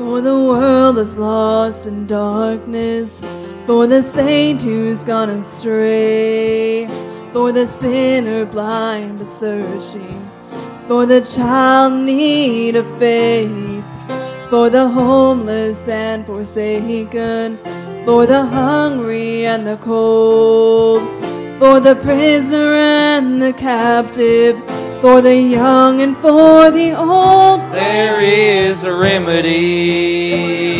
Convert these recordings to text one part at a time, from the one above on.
for the world that's lost in darkness, for the saint who's gone astray, for the sinner blind but searching, for the child need of faith, for the homeless and forsaken, for the hungry and the cold, for the prisoner and the captive, for the young and for the old. There is a remedy.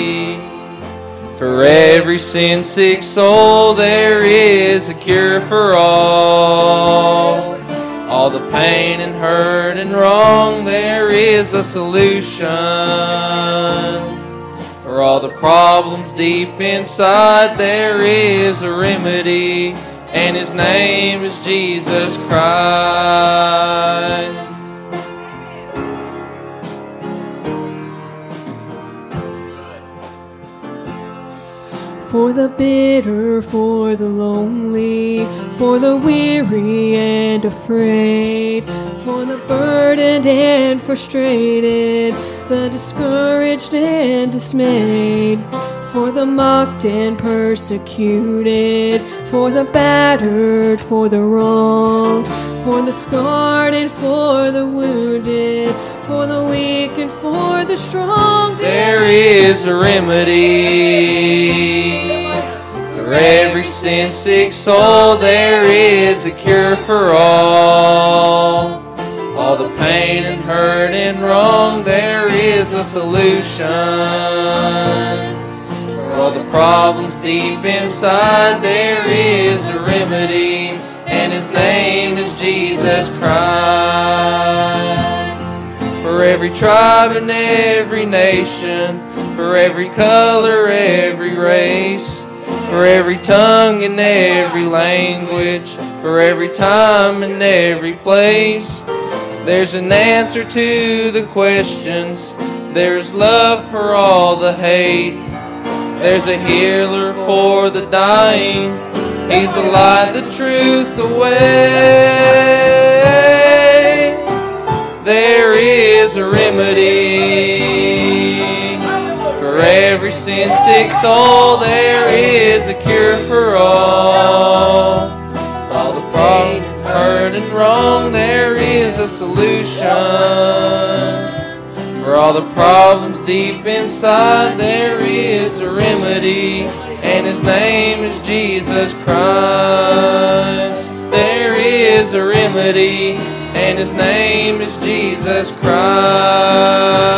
For every sin sick soul, there is a cure for all. All the pain and hurt and wrong, there is a solution. For all the problems deep inside, there is a remedy, and His name is Jesus Christ. For the bitter, for the lonely, for the weary and afraid, for the burdened and frustrated, the discouraged and dismayed, for the mocked and persecuted, for the battered, for the wronged, for the scarred and for the wounded, for the weak and for the strong. There is a remedy. For every sin sick soul, there is a cure for all. All the pain and hurt and wrong, there is a solution. For all the problems deep inside, there is a remedy, and His name is Jesus Christ for every tribe and every nation, for every color, every race, for every tongue and every language, for every time and every place. There's an answer to the questions, there's love for all the hate. There's a healer for the dying, He's the light, the truth, the way there is a remedy. For every sin sick soul, there is a cure for all. All the pain, and hurt, and wrong, there is a solution. For all the problems deep inside, there is a remedy, and His name is Jesus Christ. There is a remedy, and His name is Jesus Christ.